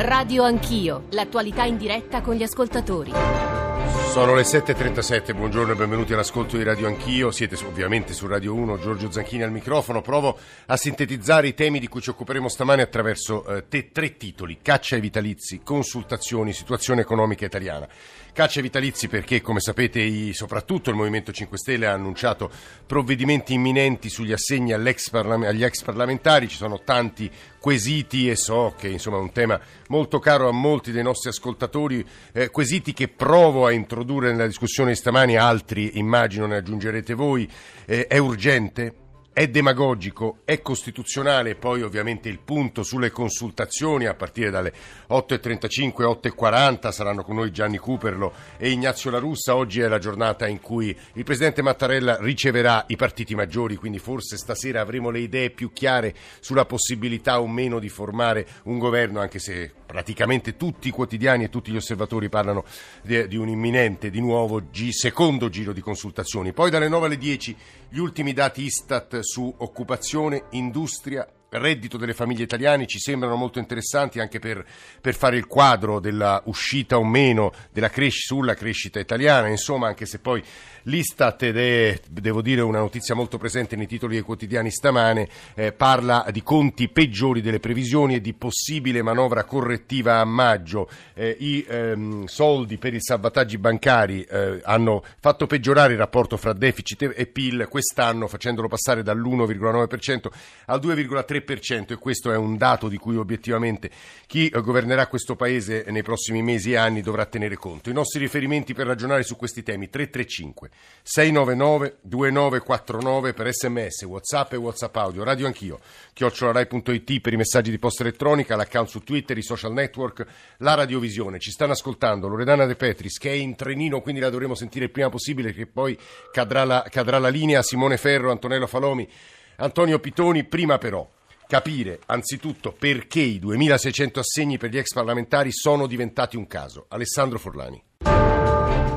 Radio Anch'io, l'attualità in diretta con gli ascoltatori. Sono le 7.37, buongiorno e benvenuti all'ascolto di Radio Anch'io, siete ovviamente su Radio 1, Giorgio Zanchini al microfono, provo a sintetizzare i temi di cui ci occuperemo stamane attraverso eh, te, tre titoli, caccia ai vitalizi, consultazioni, situazione economica italiana. Caccia vitalizi perché, come sapete, soprattutto il Movimento 5 Stelle ha annunciato provvedimenti imminenti sugli assegni agli ex parlamentari, ci sono tanti quesiti e so che insomma, è un tema molto caro a molti dei nostri ascoltatori, eh, quesiti che provo a introdurre nella discussione di stamani, altri immagino ne aggiungerete voi, eh, è urgente? È demagogico, è costituzionale, poi ovviamente il punto sulle consultazioni a partire dalle 8.35, 8.40 saranno con noi Gianni Cooperlo e Ignazio La Russa, oggi è la giornata in cui il Presidente Mattarella riceverà i partiti maggiori, quindi forse stasera avremo le idee più chiare sulla possibilità o meno di formare un governo, anche se praticamente tutti i quotidiani e tutti gli osservatori parlano di, un imminente, di nuovo, secondo giro di consultazioni. Poi dalle 9 alle 10 gli ultimi dati Istat su occupazione, industria reddito delle famiglie italiane ci sembrano molto interessanti anche per, per fare il quadro della uscita o meno della cres- sulla crescita italiana, insomma anche se poi l'Istat, ed è devo dire una notizia molto presente nei titoli dei quotidiani stamane, eh, parla di conti peggiori delle previsioni e di possibile manovra correttiva a maggio. Eh, I ehm, soldi per i salvataggi bancari eh, hanno fatto peggiorare il rapporto fra deficit e PIL quest'anno facendolo passare dall'1,9% al 2,3% 3% e questo è un dato di cui obiettivamente chi eh, governerà questo Paese nei prossimi mesi e anni dovrà tenere conto. I nostri riferimenti per ragionare su questi temi 335 699 2949 per sms, whatsapp e whatsapp audio, radio anch'io, chiocciolarai.it per i messaggi di posta elettronica, l'account su Twitter, i social network, la radiovisione. Ci stanno ascoltando Loredana De Petris che è in trenino quindi la dovremo sentire il prima possibile che poi cadrà la, cadrà la linea, Simone Ferro, Antonello Falomi, Antonio Pitoni, prima però capire anzitutto perché i 2600 assegni per gli ex parlamentari sono diventati un caso. Alessandro Forlani.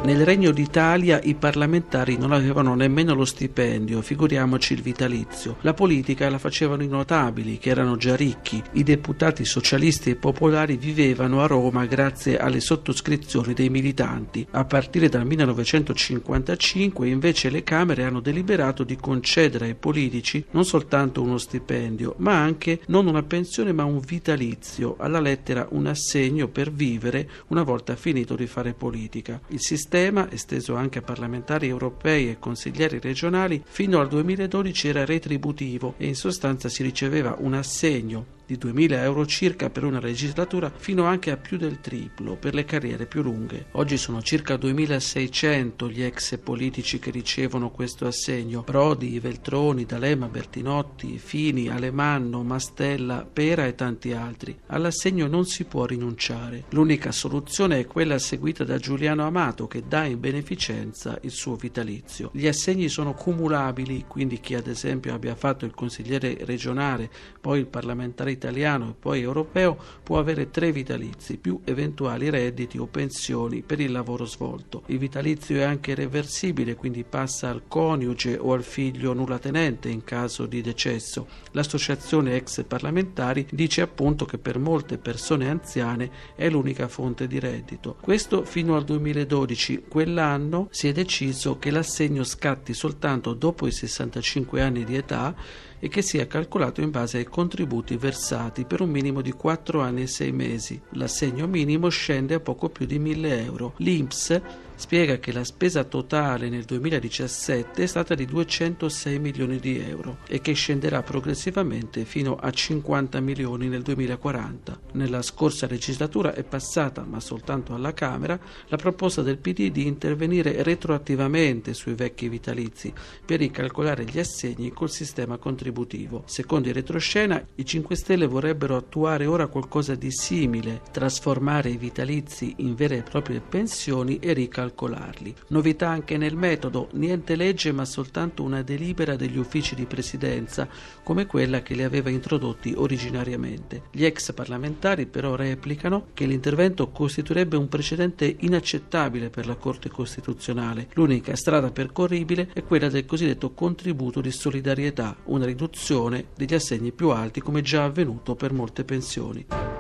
Nel Regno d'Italia i parlamentari non avevano nemmeno lo stipendio, figuriamoci il vitalizio. La politica la facevano i notabili, che erano già ricchi. I deputati socialisti e popolari vivevano a Roma grazie alle sottoscrizioni dei militanti. A partire dal 1955 invece le Camere hanno deliberato di concedere ai politici non soltanto uno stipendio, ma anche non una pensione ma un vitalizio, alla lettera un assegno per vivere una volta finito di fare politica. Il sistema sistema, esteso anche a parlamentari europei e consiglieri regionali, fino al 2012 era retributivo e in sostanza si riceveva un assegno di 2.000 euro circa per una legislatura fino anche a più del triplo per le carriere più lunghe. Oggi sono circa 2.600 gli ex politici che ricevono questo assegno. Prodi, Veltroni, D'Alema, Bertinotti, Fini, Alemanno, Mastella, Pera e tanti altri. All'assegno non si può rinunciare. L'unica soluzione è quella seguita da Giuliano Amato che dà in beneficenza il suo vitalizio. Gli assegni sono cumulabili, quindi chi ad esempio abbia fatto il consigliere regionale, poi il parlamentare italiano e poi europeo può avere tre vitalizi più eventuali redditi o pensioni per il lavoro svolto. Il vitalizio è anche reversibile, quindi passa al coniuge o al figlio nullatenente in caso di decesso. L'associazione ex parlamentari dice appunto che per molte persone anziane è l'unica fonte di reddito. Questo fino al 2012. Quell'anno si è deciso che l'assegno scatti soltanto dopo i 65 anni di età e che sia calcolato in base ai contributi versati per un minimo di 4 anni e 6 mesi. L'assegno minimo scende a poco più di 1000 euro. L'INPS spiega che la spesa totale nel 2017 è stata di 206 milioni di euro e che scenderà progressivamente fino a 50 milioni nel 2040. Nella scorsa legislatura è passata, ma soltanto alla Camera, la proposta del PD di intervenire retroattivamente sui vecchi vitalizi per ricalcolare gli assegni col sistema contributivo. Secondo il retroscena, i 5 Stelle vorrebbero attuare ora qualcosa di simile, trasformare i vitalizi in vere e proprie pensioni e ricalcolare calcolarli. Novità anche nel metodo, niente legge ma soltanto una delibera degli uffici di presidenza, come quella che li aveva introdotti originariamente. Gli ex parlamentari però replicano che l'intervento costituirebbe un precedente inaccettabile per la Corte Costituzionale. L'unica strada percorribile è quella del cosiddetto contributo di solidarietà, una riduzione degli assegni più alti come già avvenuto per molte pensioni.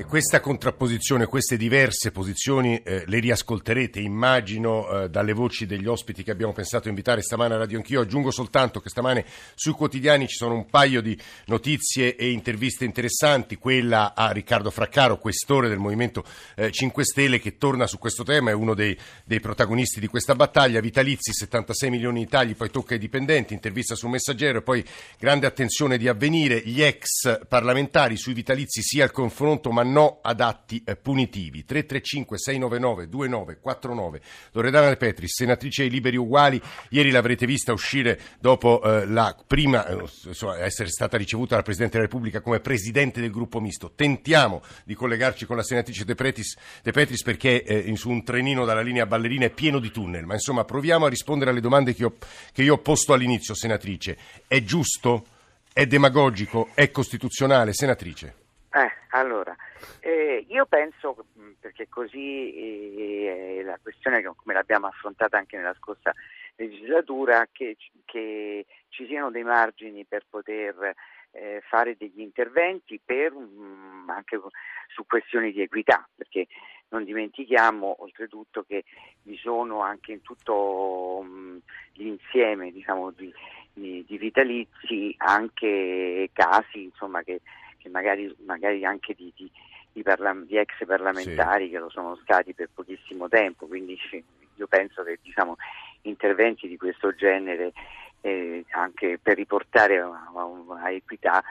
E questa contrapposizione, queste diverse posizioni eh, le riascolterete, immagino, eh, dalle voci degli ospiti che abbiamo pensato invitare stamane a Radio Anch'io. Aggiungo soltanto che stamane sui quotidiani ci sono un paio di notizie e interviste interessanti, quella a Riccardo Fraccaro, questore del Movimento eh, 5 Stelle, che torna su questo tema, è uno dei, dei protagonisti di questa battaglia. Vitalizi, 76 milioni di tagli, poi tocca ai dipendenti, intervista su Messaggero e poi grande attenzione di avvenire, gli ex parlamentari sui vitalizi sia il confronto ma no ad atti eh, punitivi. 335 699 2949. Loredana De Petris, senatrice ai Liberi Uguali, ieri l'avrete vista uscire dopo eh, la prima, eh, insomma, essere stata ricevuta dal Presidente della Repubblica come Presidente del gruppo misto. Tentiamo di collegarci con la senatrice De Petris, De Petris perché eh, su un trenino dalla linea ballerina è pieno di tunnel, ma insomma proviamo a rispondere alle domande che, ho, che io ho posto all'inizio, senatrice. È giusto? È demagogico? È costituzionale? Senatrice. Eh, allora, eh, io penso, perché così eh, la questione come l'abbiamo affrontata anche nella scorsa legislatura, che, che ci siano dei margini per poter eh, fare degli interventi per, mh, anche su questioni di equità, perché non dimentichiamo oltretutto che vi sono anche in tutto mh, l'insieme diciamo, di, di, di, vitalizi anche casi insomma, che che magari, magari anche di, di, di, parla, di, ex parlamentari sì. che lo sono stati per pochissimo tempo, quindi io penso che diciamo, interventi di questo genere eh, anche per riportare a, a, a equità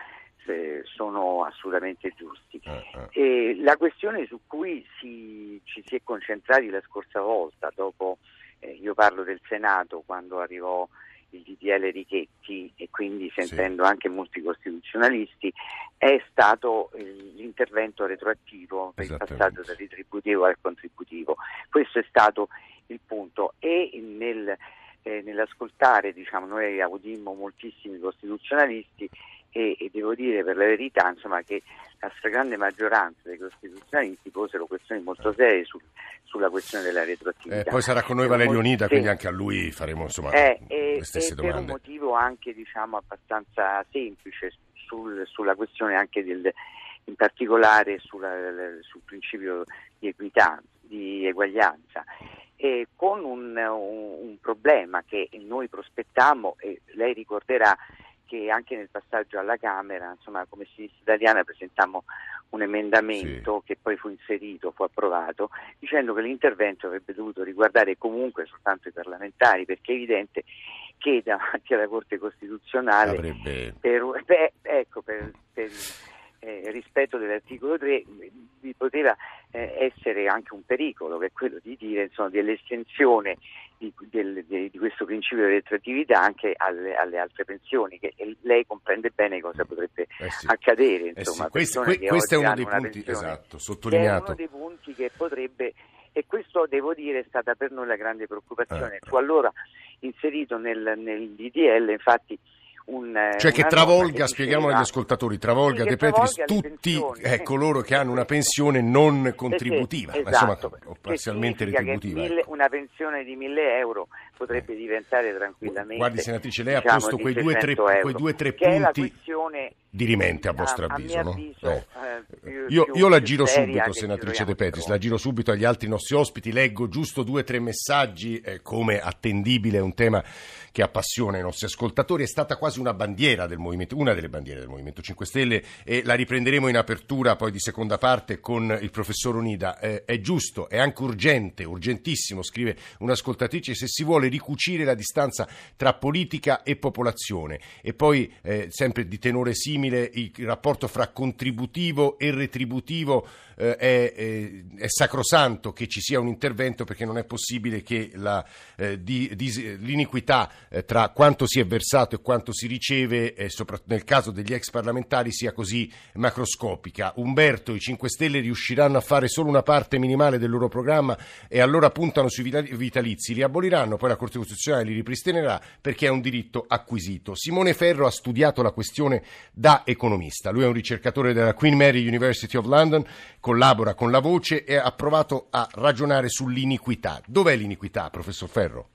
eh, sono assolutamente giusti. Uh-huh. la questione su cui si, ci si è concentrati la scorsa volta, dopo eh, io parlo del Senato quando arrivò il DDL Richetti e quindi sentendo sì. anche molti costituzionalisti, è stato l'intervento retroattivo per il passaggio dal retributivo al contributivo. Questo è stato il punto e nel, eh, nell'ascoltare, diciamo, noi audimmo moltissimi costituzionalisti e, e, devo dire per la verità insomma, che la stragrande maggioranza dei costituzionalisti posero questioni molto serie sul, sulla questione della retroattività. Eh, poi sarà con noi Valerio Nida, quindi anche a lui faremo insomma, eh, le stesse domande. Per un motivo anche diciamo, abbastanza semplice sul, sulla questione anche del, in particolare sulla, sul principio di equità, di eguaglianza. E con un, un, un problema che noi prospettammo e lei ricorderà che anche nel passaggio alla Camera, insomma, come sinistra italiana presentammo un emendamento sì. che poi fu inserito, fu approvato, dicendo che l'intervento avrebbe dovuto riguardare comunque soltanto i parlamentari, perché è evidente che davanti alla Corte Costituzionale avrebbe... per, beh, ecco, per, per eh, rispetto dell'articolo 3 vi poteva eh, essere anche un pericolo, che è quello di dire insomma, dell'estensione di, del, di, di, questo principio di retroattività anche alle, alle, altre pensioni, che lei comprende bene cosa potrebbe eh sì. accadere. Eh insomma, sì. questo, que, questo è uno dei punti esatto, sottolineato. È uno dei punti che potrebbe, e questo devo dire è stata per noi la grande preoccupazione. Eh. Fu allora inserito nel, nel DDL, infatti un, eh, cioè che travolga, spieghiamo agli ascoltatori, travolga sì, De Petris tutti eh, coloro che hanno una pensione non contributiva, esatto, insomma, o parzialmente retributiva. Mille, ecco. Una pensione di 1000 euro potrebbe diventare tranquillamente. Guardi, senatrice, lei diciamo, ha posto quei due, tre, quei due tre punti di rimente, a vostro a, avviso. A no? avviso eh. Eh, più, io, più io la giro subito, senatrice De Petris, la giro subito agli altri nostri ospiti, leggo giusto due o tre messaggi, eh, come attendibile, è un tema che appassiona i nostri ascoltatori, è stata quasi una bandiera del movimento, una delle bandiere del Movimento 5 Stelle e la riprenderemo in apertura poi di seconda parte con il professor Unida. Eh, è giusto, è anche urgente, urgentissimo, scrive un'ascoltatrice, se si vuole ricucire la distanza tra politica e popolazione e poi eh, sempre di tenore simile il rapporto fra contributivo e retributivo eh, è, è, è, sacrosanto che ci sia un intervento perché non è possibile che la, eh, di, di, l'iniquità eh, tra quanto si è versato e quanto si riceve, eh, soprattutto nel caso degli ex parlamentari, sia così macroscopica. Umberto, i 5 Stelle riusciranno a fare solo una parte minimale del loro programma e allora puntano sui vitalizi, li aboliranno, poi la Corte Costituzionale li ripristinerà perché è un diritto acquisito. Simone Ferro ha studiato la questione da economista, lui è un ricercatore della Queen Mary University of London, collabora con la Voce e ha provato a ragionare sull'iniquità. Dov'è l'iniquità, professor Ferro?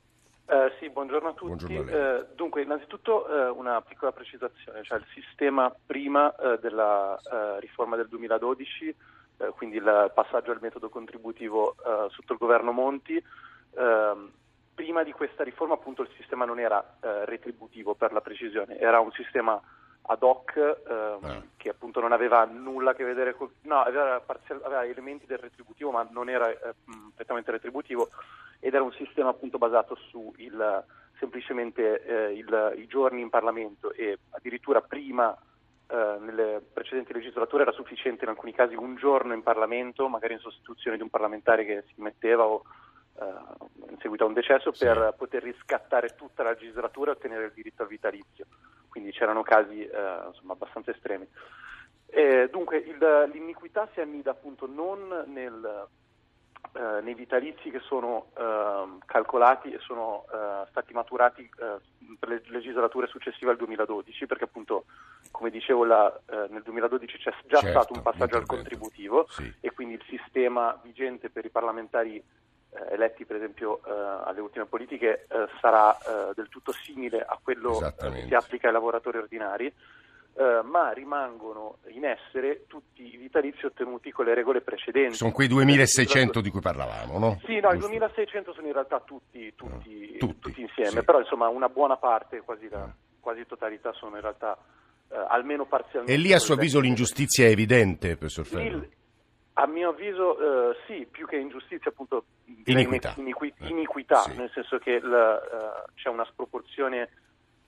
Uh, sì, buongiorno a tutti. Buongiorno a uh, dunque, innanzitutto uh, una piccola precisazione, cioè il sistema prima della riforma del 2012 eh, quindi il passaggio al metodo contributivo eh, sotto il governo Monti. Ehm, prima di questa riforma appunto il sistema non era eh, retributivo per la precisione, era un sistema ad hoc Ah. che appunto non aveva nulla a che vedere con... no, aveva, parzial- aveva elementi del retributivo ma non era eh, prettamente retributivo ed era un sistema appunto basato su il, semplicemente eh, il- i giorni in Parlamento e addirittura prima eh, nelle precedenti legislature era sufficiente in alcuni casi un giorno in Parlamento, magari in sostituzione di un parlamentare che si metteva o eh, in seguito a un decesso, Sì. per poter riscattare tutta la legislatura e ottenere il diritto al vitalizio. Quindi c'erano casi eh, insomma, abbastanza estremi. Eh, dunque il- l'iniquità si annida appunto non nel, eh, nei vitalizi che sono ehm, calcolati e sono eh, stati maturati eh, per le legislature successive al 2012, perché appunto, come dicevo, la- eh, nel 2012 c'è già Certo, stato un passaggio al contributivo Sì. e quindi il sistema vigente per i parlamentari eh, eletti per esempio eh, alle ultime politiche eh, sarà eh, del tutto simile a quello eh, che si applica ai lavoratori ordinari. Eh, ma rimangono in essere tutti i vitalizi ottenuti con le regole precedenti. Sono quei 2600 di cui parlavamo, no? Sì, no, i Giusto. 2600 sono in realtà tutti, tutti, Ah, tutti, tutti insieme, sì. però insomma una buona parte, quasi la Ah. quasi totalità sono in realtà eh, almeno parzialmente. E lì a suo avviso l'ingiustizia è evidente, professor Ferro? A mio avviso eh, sì, più che ingiustizia appunto Iniquità. iniqui- Eh, iniquità, sì. nel senso che il, eh, c'è una sproporzione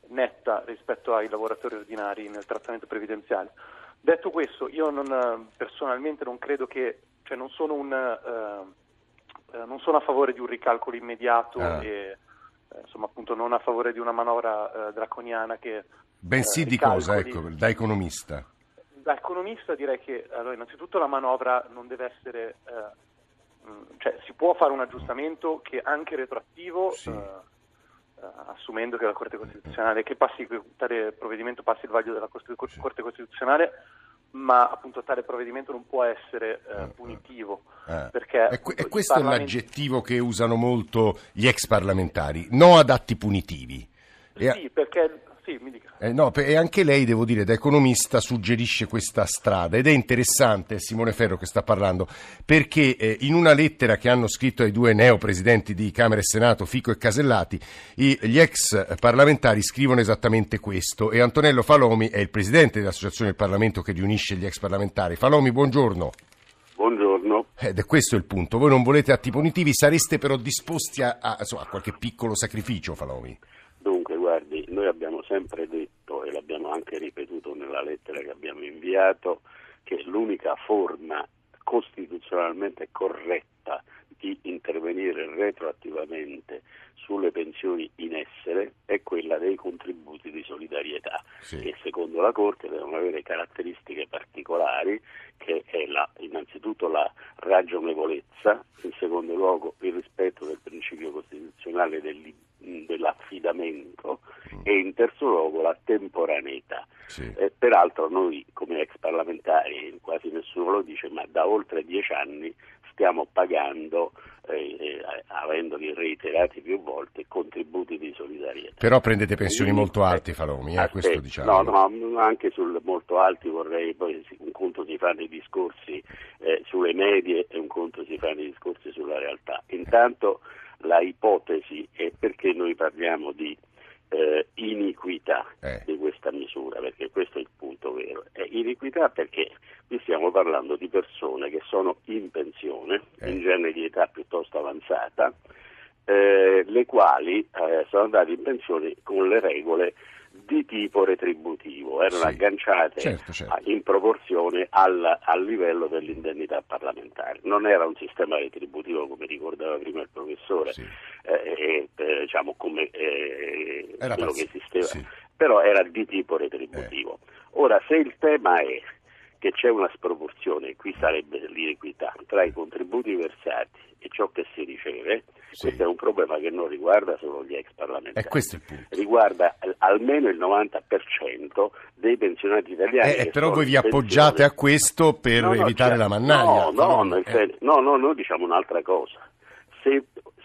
netta rispetto ai lavoratori ordinari nel trattamento previdenziale. Detto questo, io non, eh, personalmente non credo che, cioè non sono un eh, eh, non sono a favore di un ricalcolo immediato Ah. e eh, insomma appunto non a favore di una manovra eh, draconiana che Bensì di cosa, ecco, da economista? da economista direi che allora, innanzitutto la manovra non deve essere, cioè si può fare un aggiustamento che anche retroattivo, Sì. eh, assumendo che la Corte Costituzionale, che passi, tale provvedimento passi il vaglio della. Corte Costituzionale, ma appunto tale provvedimento non può essere eh, Eh, punitivo. Eh, Perché e, appunto, questo è parlamenti- l'aggettivo che usano molto gli ex parlamentari, no ad atti punitivi. Sì, perché sì, mi dica. eh, no, e anche lei, devo dire, da economista suggerisce questa strada ed è interessante, è Simone Ferro che sta parlando, perché eh, in una lettera che hanno scritto ai due neopresidenti di Camera e Senato, Fico e Casellati, i- gli ex parlamentari scrivono esattamente questo e Antonello Falomi è il presidente dell'Associazione del Parlamento che riunisce gli ex parlamentari. Falomi, buongiorno. Buongiorno. Ed è questo il punto. Voi non volete atti punitivi, sareste però disposti a, a- insomma, a qualche piccolo sacrificio, Falomi. Noi abbiamo sempre detto e l'abbiamo anche ripetuto nella lettera che abbiamo inviato che l'unica forma costituzionalmente corretta di intervenire retroattivamente sulle pensioni in essere è quella dei contributi di solidarietà Sì. che secondo la Corte devono avere caratteristiche particolari che è la- innanzitutto la ragionevolezza, in secondo luogo il rispetto del principio costituzionale dell'affidamento e in terzo luogo la temporaneità. Sì. Eh, peraltro noi come ex parlamentari, quasi nessuno lo dice, ma da oltre dieci anni stiamo pagando, eh, eh, avendoli reiterati più volte, contributi di solidarietà. Però prendete pensioni Quindi, molto alte, eh, Falomi, eh, questo diciamo. No, no, anche sul molto alti vorrei, poi un conto si fanno i discorsi eh, sulle medie e un conto si fanno i discorsi sulla realtà. Intanto la ipotesi è perché noi parliamo di eh, iniquità Eh. di questa misura, perché questo è il punto vero. È iniquità perché qui stiamo parlando di persone che sono in pensione, Eh. in genere di età piuttosto avanzata, eh, le quali eh, sono andate in pensione con le regole di tipo retributivo, erano Sì. agganciate Certo, certo. in proporzione al, al livello dell'indennità parlamentare. Non era un sistema retributivo come ricordava prima il professore, Sì. eh, eh, diciamo come eh, quello pazz- che esisteva, sì. però era di tipo retributivo. Ora, se il tema è che c'è una sproporzione, qui sarebbe l'iniquità tra i contributi versati e ciò che si riceve, Sì. questo è un problema che non riguarda solo gli ex parlamentari. Riguarda eh, almeno il 90% dei pensionati italiani. Eh, che però voi vi appoggiate pensione. a questo per No, no, evitare cioè, la mannaia. No, no, Eh, no, no, noi diciamo un'altra cosa. Se,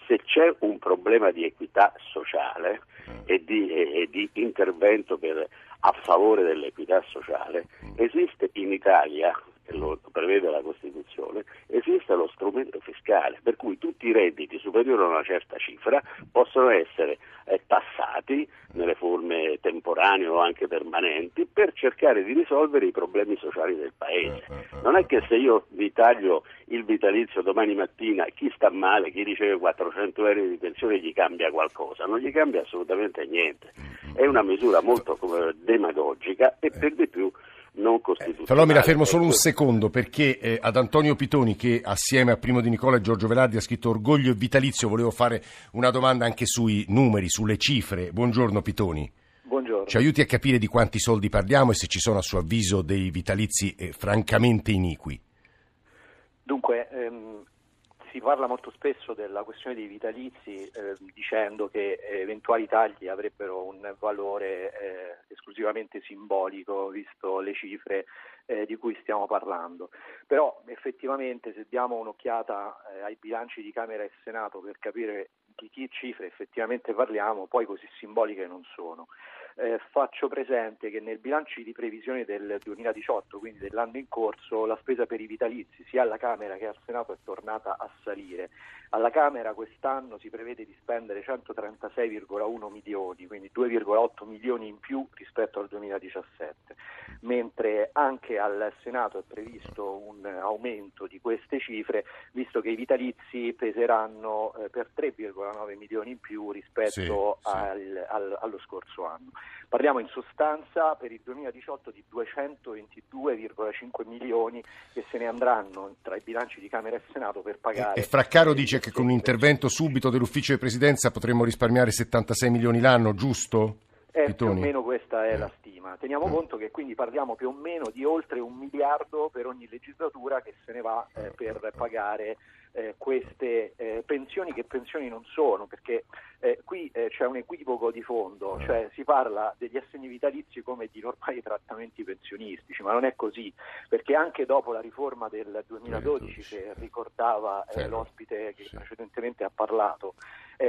se c'è un problema di equità sociale Eh. e, di, e- e di intervento per- a favore dell'equità sociale, esiste in Italia lo prevede la Costituzione, esiste lo strumento fiscale, per cui tutti i redditi superiori a una certa cifra possono essere eh, tassati nelle forme temporanee o anche permanenti per cercare di risolvere i problemi sociali del Paese. Eh, eh, Non è che se io vi taglio il vitalizio domani mattina, chi sta male, chi riceve 400 euro di pensione gli cambia qualcosa, non gli cambia assolutamente niente. È una misura molto demagogica e per di più non costituzionale. Però mi la fermo solo un secondo perché eh, ad Antonio Pitoni che assieme a Primo Di Nicola e Giorgio Velardi ha scritto Orgoglio e Vitalizio volevo fare una domanda anche sui numeri, sulle cifre. Buongiorno Pitoni. Buongiorno. Ci aiuti a capire di quanti soldi parliamo e se ci sono a suo avviso dei vitalizi eh, francamente iniqui. Dunque, ehm, si parla molto spesso della questione dei vitalizi eh, dicendo che eh, eventuali tagli avrebbero un valore eh, esclusivamente simbolico visto le cifre eh, di cui stiamo parlando. Però effettivamente se diamo un'occhiata eh, ai bilanci di Camera e Senato per capire di che cifre effettivamente parliamo, poi così simboliche non sono. Eh, faccio presente che nel bilancio di previsione del 2018, quindi dell'anno in corso, la spesa per i vitalizi sia alla Camera che al Senato è tornata a salire. Alla Camera quest'anno si prevede di spendere 136,1 milioni, quindi 2,8 milioni in più rispetto al 2017, mentre anche al Senato è previsto un aumento di queste cifre, visto che i vitalizi peseranno eh, per 3,9 milioni in più rispetto Sì, sì. al- al- allo scorso anno. Parliamo in sostanza per il 2018 di 222,5 milioni che se ne andranno tra i bilanci di Camera e Senato per pagare. E Fraccaro dice che con un intervento subito dell'ufficio di presidenza potremmo risparmiare 76 milioni l'anno, giusto? Eh, più o meno questa è Eh. la stima. Teniamo Mm. conto che quindi parliamo più o meno di oltre un miliardo per ogni legislatura che se ne va eh, per pagare eh, queste eh, pensioni che pensioni non sono, perché eh, qui eh, c'è un equivoco di fondo, cioè si parla degli assegni vitalizi come di normali trattamenti pensionistici, ma non è così, perché anche dopo la riforma del 2012 che ricordava eh, Ferro. l'ospite che precedentemente ha parlato,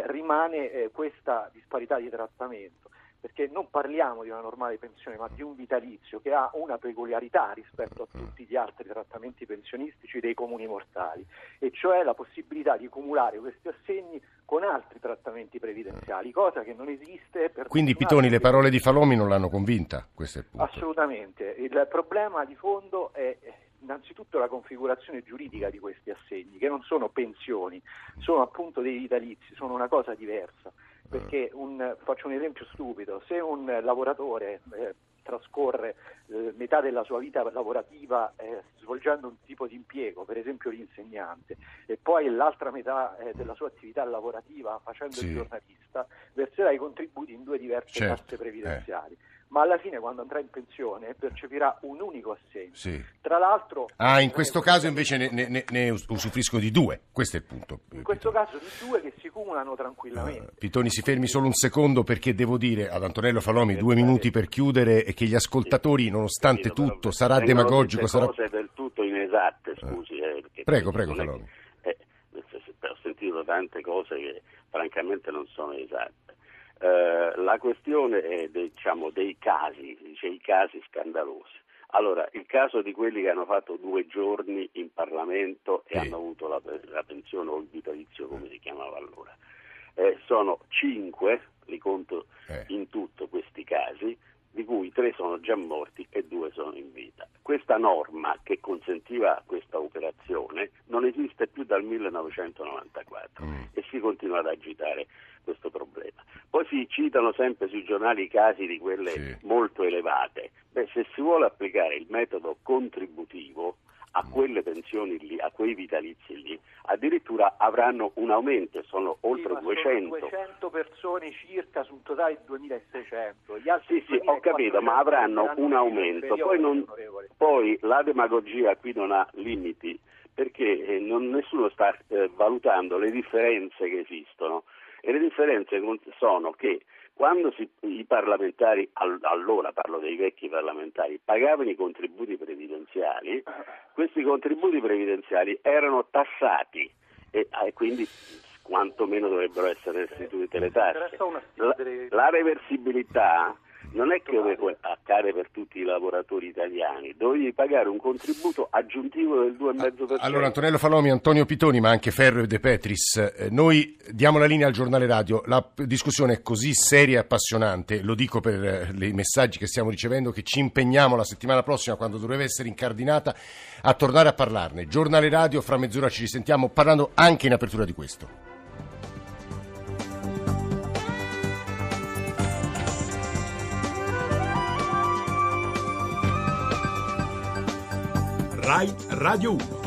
rimane questa disparità di trattamento perché non parliamo di una normale pensione, ma di un vitalizio che ha una peculiarità rispetto a tutti gli altri trattamenti pensionistici dei comuni mortali, e cioè la possibilità di cumulare questi assegni con altri trattamenti previdenziali, cosa che non esiste per Quindi Pitoni le parole di Falomi non l'hanno convinta, questo è il punto. Assolutamente. Il problema di fondo è innanzitutto la configurazione giuridica di questi assegni, che non sono pensioni, sono appunto dei vitalizi, sono una cosa diversa. Perché un- faccio un esempio stupido, se un lavoratore eh, trascorre eh, metà della sua vita lavorativa eh, svolgendo un tipo di impiego, per esempio l'insegnante, e poi l'altra metà eh, della sua attività lavorativa facendo Sì. il giornalista, verserà i contributi in due diverse Certo, casse previdenziali. Ma alla fine, quando andrà in pensione, percepirà un unico assegno. Sì. Tra l'altro, Ah, in questo caso invece ne, ne- ne- ne us- usufruisco di due, questo è il punto. in questo caso di due che si cumulano Eh, tranquillamente. Pitoni si fermi solo un secondo perché devo dire ad Antonello Falomi due minuti per chiudere e che gli ascoltatori nonostante tutto sarà demagogico sarà... cose del tutto inesatte, scusi. eh, Prego, prego, Falomi. eh, ho sentito tante cose che francamente non sono esatte. Eh, la questione è dei, diciamo, dei casi, dice i casi scandalosi. Allora, il caso di quelli che hanno fatto due giorni in Parlamento e Sì. hanno avuto la, la pensione o il vitalizio, come si chiamava allora, Eh, sono cinque, li conto Eh. in tutto questi casi, di cui tre sono già morti e due sono in vita. Questa norma che consentiva questa operazione non esiste più dal 1994 Mm. e si continua ad agitare questo problema. Poi si citano sempre sui giornali casi di quelle Sì. molto elevate. Beh, se si vuole applicare il metodo contributivo a quelle pensioni lì, a quei vitalizi lì, addirittura avranno un aumento, sono oltre Sì, ma 200. Sono 200 persone circa su un totale di 2600. Gli altri Sì, sì, ho capito, ma avranno 2400 un aumento. Poi, non- poi la demagogia qui non ha limiti perché eh, non- nessuno sta eh, valutando le differenze che esistono e le differenze sono che quando si- i parlamentari, al- allora parlo dei vecchi parlamentari, pagavano i contributi previdenziali, questi contributi previdenziali erano tassati e, e quindi quantomeno dovrebbero essere restituite le tasse. La, la reversibilità non è che deve accade per tutti i lavoratori italiani, dovevi pagare un contributo aggiuntivo del 2,5%. Allora Antonello Falomi, Antonio Pitoni, ma anche Ferro e De Petris, eh, noi diamo la linea al giornale radio, la discussione è così seria e appassionante, lo dico per eh, i messaggi che stiamo ricevendo, che ci impegniamo la settimana prossima, quando dovrebbe essere incardinata, a tornare a parlarne. Giornale radio, fra mezz'ora ci risentiamo parlando anche in apertura di questo. Rai Radio 1.